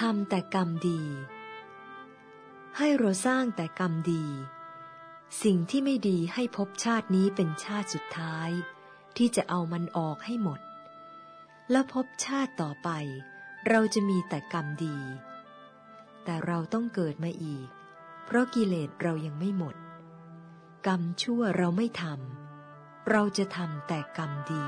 ทำแต่กรรมดี ให้เราสร้างแต่กรรมดี สิ่งที่ไม่ดีให้พบชาตินี้เป็นชาติสุดท้าย ที่จะเอามันออกให้หมด และพบชาติต่อไป เราจะมีแต่กรรมดี แต่เราต้องเกิดมาอีก เพราะกิเลสเรายังไม่หมด กรรมชั่วเราไม่ทำเราจะทำแต่กรรมดี